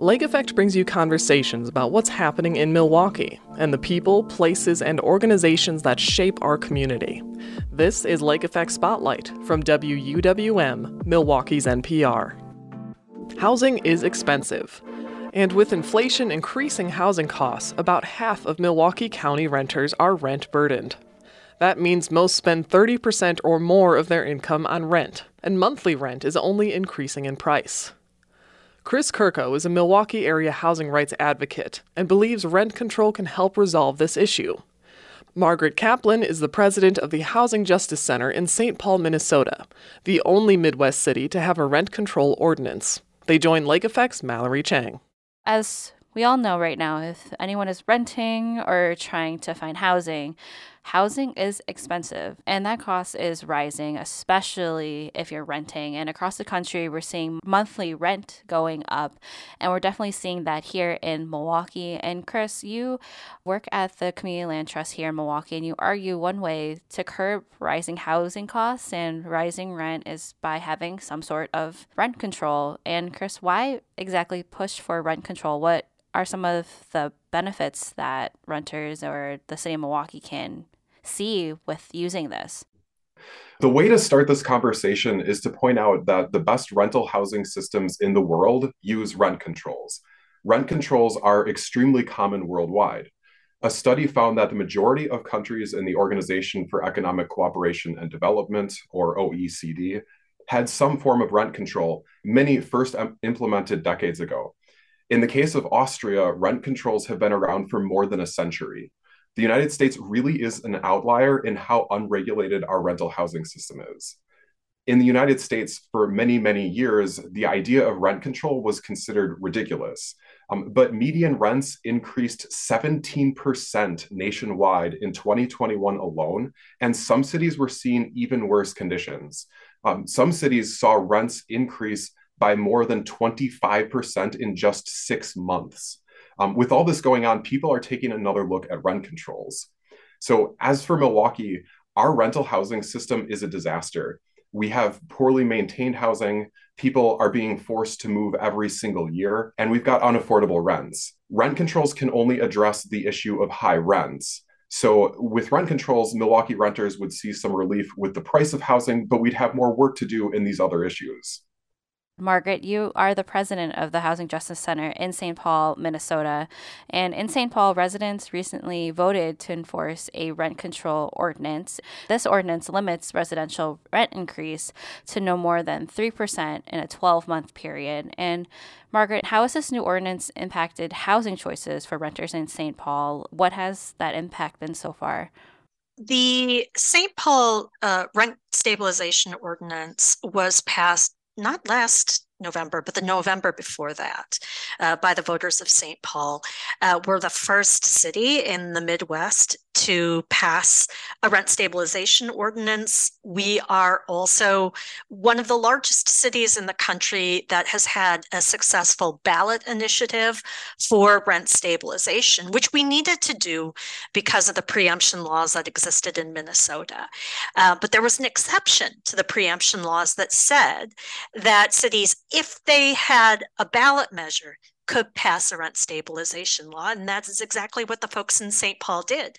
Lake Effect brings you conversations about what's happening in Milwaukee and the people, places, and organizations that shape our community. This is Lake Effect Spotlight from WUWM, Milwaukee's NPR. Housing is expensive. And with inflation increasing housing costs, about half of Milwaukee County renters are rent burdened. That means most spend 30% or more of their income on rent, and monthly rent is only increasing in price. Chris Kurko is a Milwaukee area housing rights advocate and believes rent control can help resolve this issue. Margaret Kaplan is the president of the Housing Justice Center in St. Paul, Minnesota, the only Midwest city to have a rent control ordinance. They join Lake Effect's Mallory Chang. As we all know right now, if anyone is renting or trying to find housing, housing is expensive and that cost is rising, especially if you're renting. And across the country, we're seeing monthly rent going up. And we're definitely seeing that here in Milwaukee. And Chris, you work at the Community Land Trust here in Milwaukee, and you argue one way to curb rising housing costs and rising rent is by having some sort of rent control. And Chris, why exactly push for rent control? What are some of the benefits that renters or the city of Milwaukee can see with using this? The way to start this conversation is to point out that the best rental housing systems in the world use rent controls. Rent controls are extremely common worldwide. A study found that the majority of countries in the Organization for Economic Cooperation and Development, or OECD, had some form of rent control, many first implemented decades ago. In the case of Austria, rent controls have been around for more than a century. The United States really is an outlier in how unregulated our rental housing system is. In the United States, for many, many years, the idea of rent control was considered ridiculous. Um, but median rents increased 17% nationwide in 2021 alone, and some cities were seeing even worse conditions. Um, some cities saw rents increase by more than 25% in just six months. Um, with all this going on, people are taking another look at rent controls. So, as for Milwaukee, our rental housing system is a disaster. We have poorly maintained housing. People are being forced to move every single year, and we've got unaffordable rents. Rent controls can only address the issue of high rents. So, with rent controls, Milwaukee renters would see some relief with the price of housing, but we'd have more work to do in these other issues. Margaret, you are the president of the Housing Justice Center in St. Paul, Minnesota. And in St. Paul, residents recently voted to enforce a rent control ordinance. This ordinance limits residential rent increase to no more than 3% in a 12 month period. And Margaret, how has this new ordinance impacted housing choices for renters in St. Paul? What has that impact been so far? The St. Paul uh, rent stabilization ordinance was passed not last November, but the November before that, uh, by the voters of St. Paul. Uh, we're the first city in the Midwest to pass a rent stabilization ordinance. We are also one of the largest cities in the country that has had a successful ballot initiative for rent stabilization, which we needed to do because of the preemption laws that existed in Minnesota. Uh, but there was an exception to the preemption laws that said that cities if they had a ballot measure, could pass a rent stabilization law. And that is exactly what the folks in St. Paul did.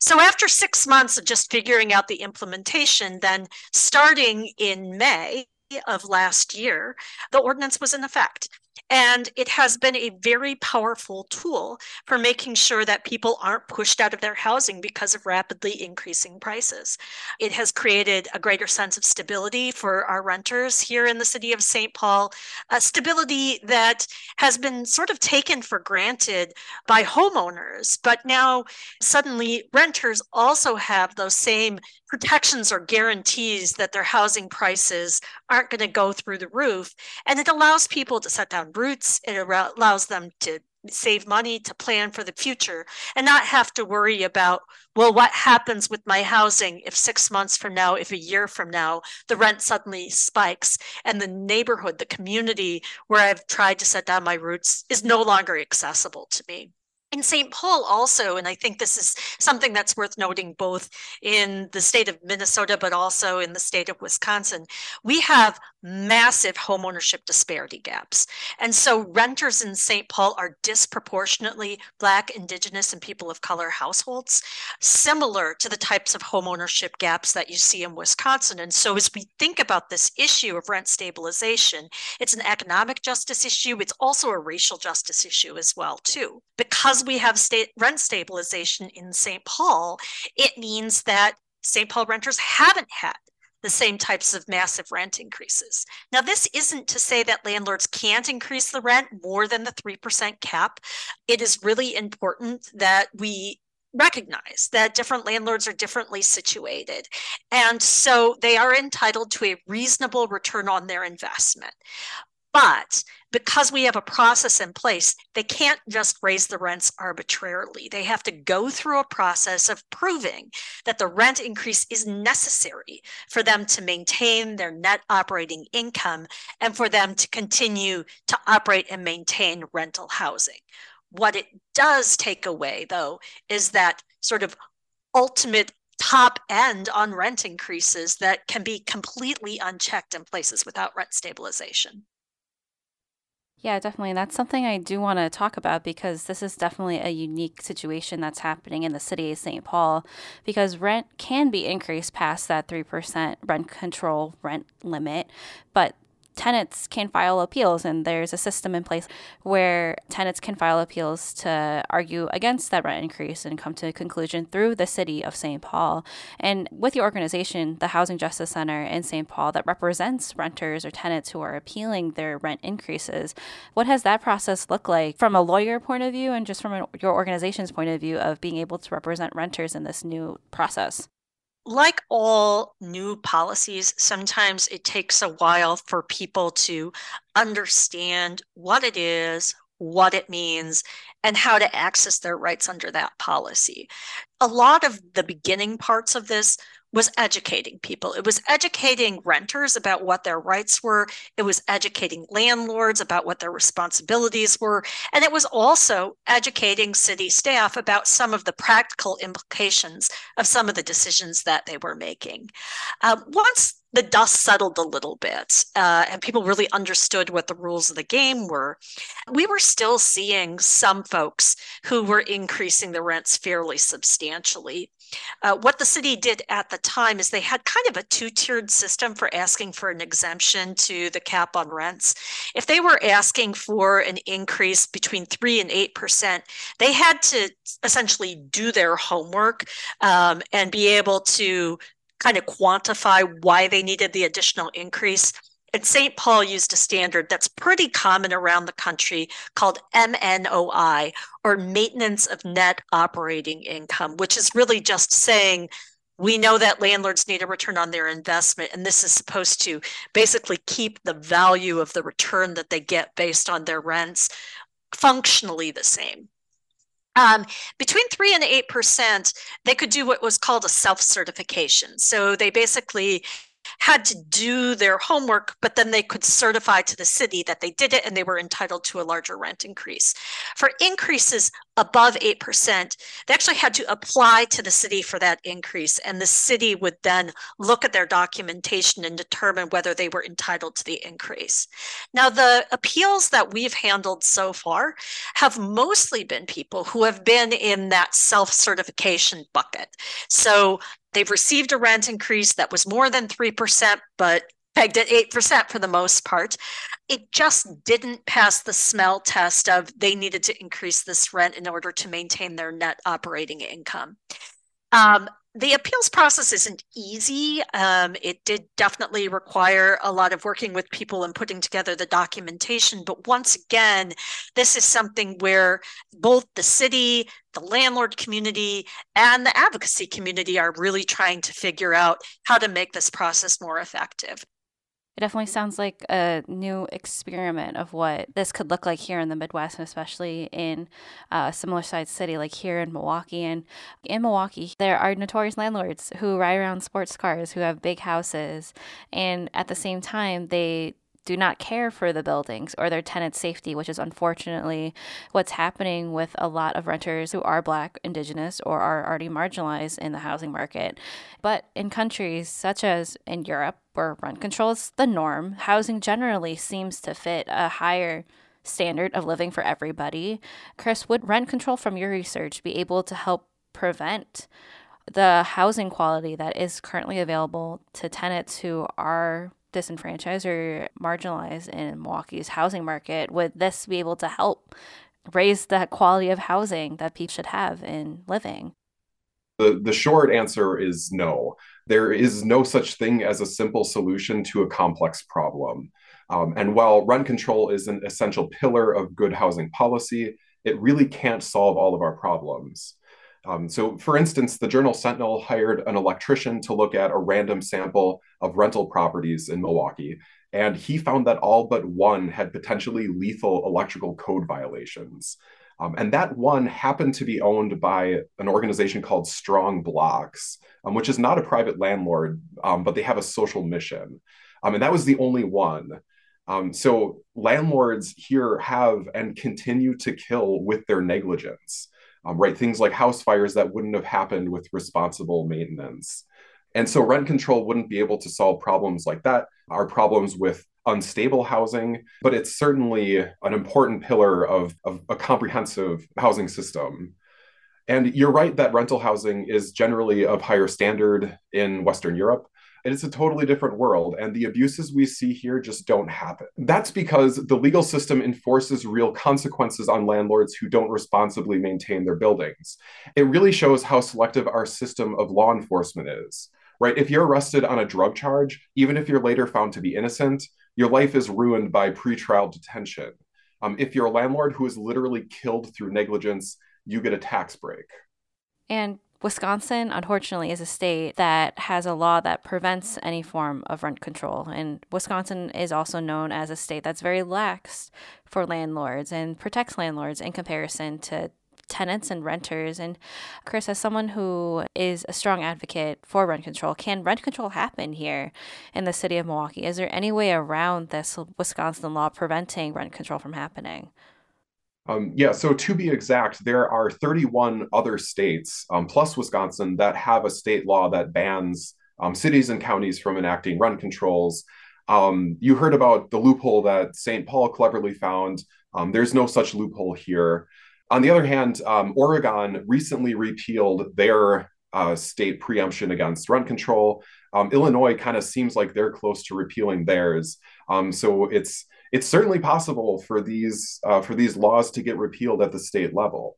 So after six months of just figuring out the implementation, then starting in May of last year, the ordinance was in effect. And it has been a very powerful tool for making sure that people aren't pushed out of their housing because of rapidly increasing prices. It has created a greater sense of stability for our renters here in the city of St. Paul, a stability that has been sort of taken for granted by homeowners. But now suddenly renters also have those same protections or guarantees that their housing prices aren't going to go through the roof. And it allows people to set down roots. It allows them to save money to plan for the future and not have to worry about well what happens with my housing if 6 months from now if a year from now the rent suddenly spikes and the neighborhood the community where I've tried to set down my roots is no longer accessible to me in St. Paul also, and I think this is something that's worth noting both in the state of Minnesota, but also in the state of Wisconsin, we have massive homeownership disparity gaps. And so renters in St. Paul are disproportionately Black, Indigenous, and people of color households, similar to the types of homeownership gaps that you see in Wisconsin. And so as we think about this issue of rent stabilization, it's an economic justice issue. It's also a racial justice issue as well, too. Because we have state rent stabilization in St. Paul, it means that St. Paul renters haven't had the same types of massive rent increases. Now, this isn't to say that landlords can't increase the rent more than the 3% cap. It is really important that we recognize that different landlords are differently situated. And so they are entitled to a reasonable return on their investment. But because we have a process in place, they can't just raise the rents arbitrarily. They have to go through a process of proving that the rent increase is necessary for them to maintain their net operating income and for them to continue to operate and maintain rental housing. What it does take away, though, is that sort of ultimate top end on rent increases that can be completely unchecked in places without rent stabilization. Yeah, definitely. That's something I do want to talk about because this is definitely a unique situation that's happening in the city of St. Paul because rent can be increased past that 3% rent control rent limit, but tenants can file appeals, and there's a system in place where tenants can file appeals to argue against that rent increase and come to a conclusion through the city of St. Paul. And with your organization, the Housing Justice Center in St. Paul, that represents renters or tenants who are appealing their rent increases, what has that process looked like from a lawyer point of view and just from your organization's point of view of being able to represent renters in this new process? Like all new policies, sometimes it takes a while for people to understand what it is, what it means, and how to access their rights under that policy. A lot of the beginning parts of this was educating people. It was educating renters about what their rights were. It was educating landlords about what their responsibilities were. And it was also educating city staff about some of the practical implications of some of the decisions that they were making. Um, once the dust settled a little bit uh, and people really understood what the rules of the game were, we were still seeing some folks who were increasing the rents fairly substantially. Uh, what the city did at the time is they had kind of a two tiered system for asking for an exemption to the cap on rents. If they were asking for an increase between 3 and 8%, they had to essentially do their homework um, and be able to kind of quantify why they needed the additional increase. And St. Paul used a standard that's pretty common around the country called MNOI, or Maintenance of Net Operating Income, which is really just saying we know that landlords need a return on their investment, and this is supposed to basically keep the value of the return that they get based on their rents functionally the same. Um, between three and eight percent, they could do what was called a self-certification. So they basically had to do their homework, but then they could certify to the city that they did it and they were entitled to a larger rent increase. For increases above 8%, they actually had to apply to the city for that increase. And the city would then look at their documentation and determine whether they were entitled to the increase. Now, the appeals that we've handled so far have mostly been people who have been in that self certification bucket. So They've received a rent increase that was more than 3%, but pegged at 8% for the most part. It just didn't pass the smell test of they needed to increase this rent in order to maintain their net operating income. Um, the appeals process isn't easy. Um, it did definitely require a lot of working with people and putting together the documentation. But once again, this is something where both the city, the landlord community, and the advocacy community are really trying to figure out how to make this process more effective. It definitely sounds like a new experiment of what this could look like here in the Midwest, and especially in uh, a similar sized city like here in Milwaukee. And in Milwaukee, there are notorious landlords who ride around sports cars, who have big houses, and at the same time, they do not care for the buildings or their tenants' safety, which is unfortunately what's happening with a lot of renters who are Black, Indigenous, or are already marginalized in the housing market. But in countries such as in Europe, where rent control is the norm, housing generally seems to fit a higher standard of living for everybody. Chris, would rent control from your research be able to help prevent the housing quality that is currently available to tenants who are disenfranchised or marginalized in Milwaukee's housing market, would this be able to help raise the quality of housing that people should have in living? The, the short answer is no. There is no such thing as a simple solution to a complex problem. Um, and while rent control is an essential pillar of good housing policy, it really can't solve all of our problems. Um, so, for instance, the Journal Sentinel hired an electrician to look at a random sample of rental properties in Milwaukee, and he found that all but one had potentially lethal electrical code violations. Um, and that one happened to be owned by an organization called Strong Blocks, um, which is not a private landlord, um, but they have a social mission. Um, and that was the only one. Um, so landlords here have and continue to kill with their negligence um, right? Things like house fires that wouldn't have happened with responsible maintenance. And so rent control wouldn't be able to solve problems like that, our problems with unstable housing, but it's certainly an important pillar of, of a comprehensive housing system. And you're right that rental housing is generally of higher standard in Western Europe. It's a totally different world, and the abuses we see here just don't happen. That's because the legal system enforces real consequences on landlords who don't responsibly maintain their buildings. It really shows how selective our system of law enforcement is. Right? If you're arrested on a drug charge, even if you're later found to be innocent, your life is ruined by pretrial detention. Um, if you're a landlord who is literally killed through negligence, you get a tax break. And Wisconsin, unfortunately, is a state that has a law that prevents any form of rent control. And Wisconsin is also known as a state that's very lax for landlords and protects landlords in comparison to tenants and renters. And Chris, as someone who is a strong advocate for rent control, can rent control happen here in the city of Milwaukee? Is there any way around this Wisconsin law preventing rent control from happening? Um, yeah, so to be exact, there are 31 other states, um, plus Wisconsin, that have a state law that bans um, cities and counties from enacting rent controls. Um, you heard about the loophole that St. Paul cleverly found. Um, there's no such loophole here. On the other hand, um, Oregon recently repealed their uh, state preemption against rent control. Illinois kind of seems like they're close to repealing theirs. so it's it's certainly possible for these uh, for these laws to get repealed at the state level.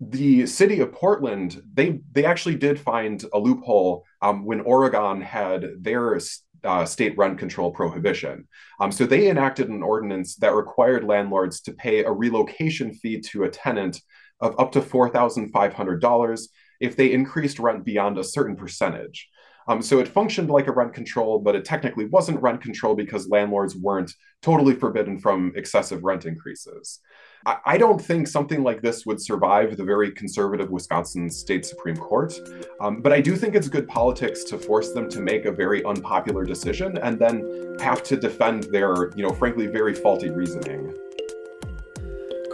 The city of Portland, they they actually did find a loophole um, when Oregon had their uh, state rent control prohibition. Um, so they enacted an ordinance that required landlords to pay a relocation fee to a tenant of up to four thousand five hundred dollars if they increased rent beyond a certain percentage. Um, so it functioned like a rent control, but it technically wasn't rent control because landlords weren't totally forbidden from excessive rent increases. I, I don't think something like this would survive the very conservative Wisconsin State Supreme Court, um, but I do think it's good politics to force them to make a very unpopular decision and then have to defend their, you know, frankly, very faulty reasoning.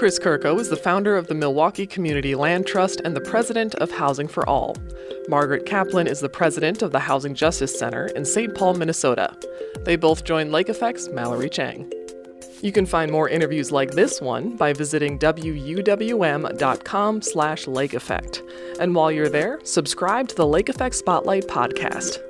Chris Kurko is the founder of the Milwaukee Community Land Trust and the president of Housing for All. Margaret Kaplan is the president of the Housing Justice Center in St. Paul, Minnesota. They both joined Lake Effect's Mallory Chang. You can find more interviews like this one by visiting wuwm.com slash lake effect. And while you're there, subscribe to the Lake Effect Spotlight podcast.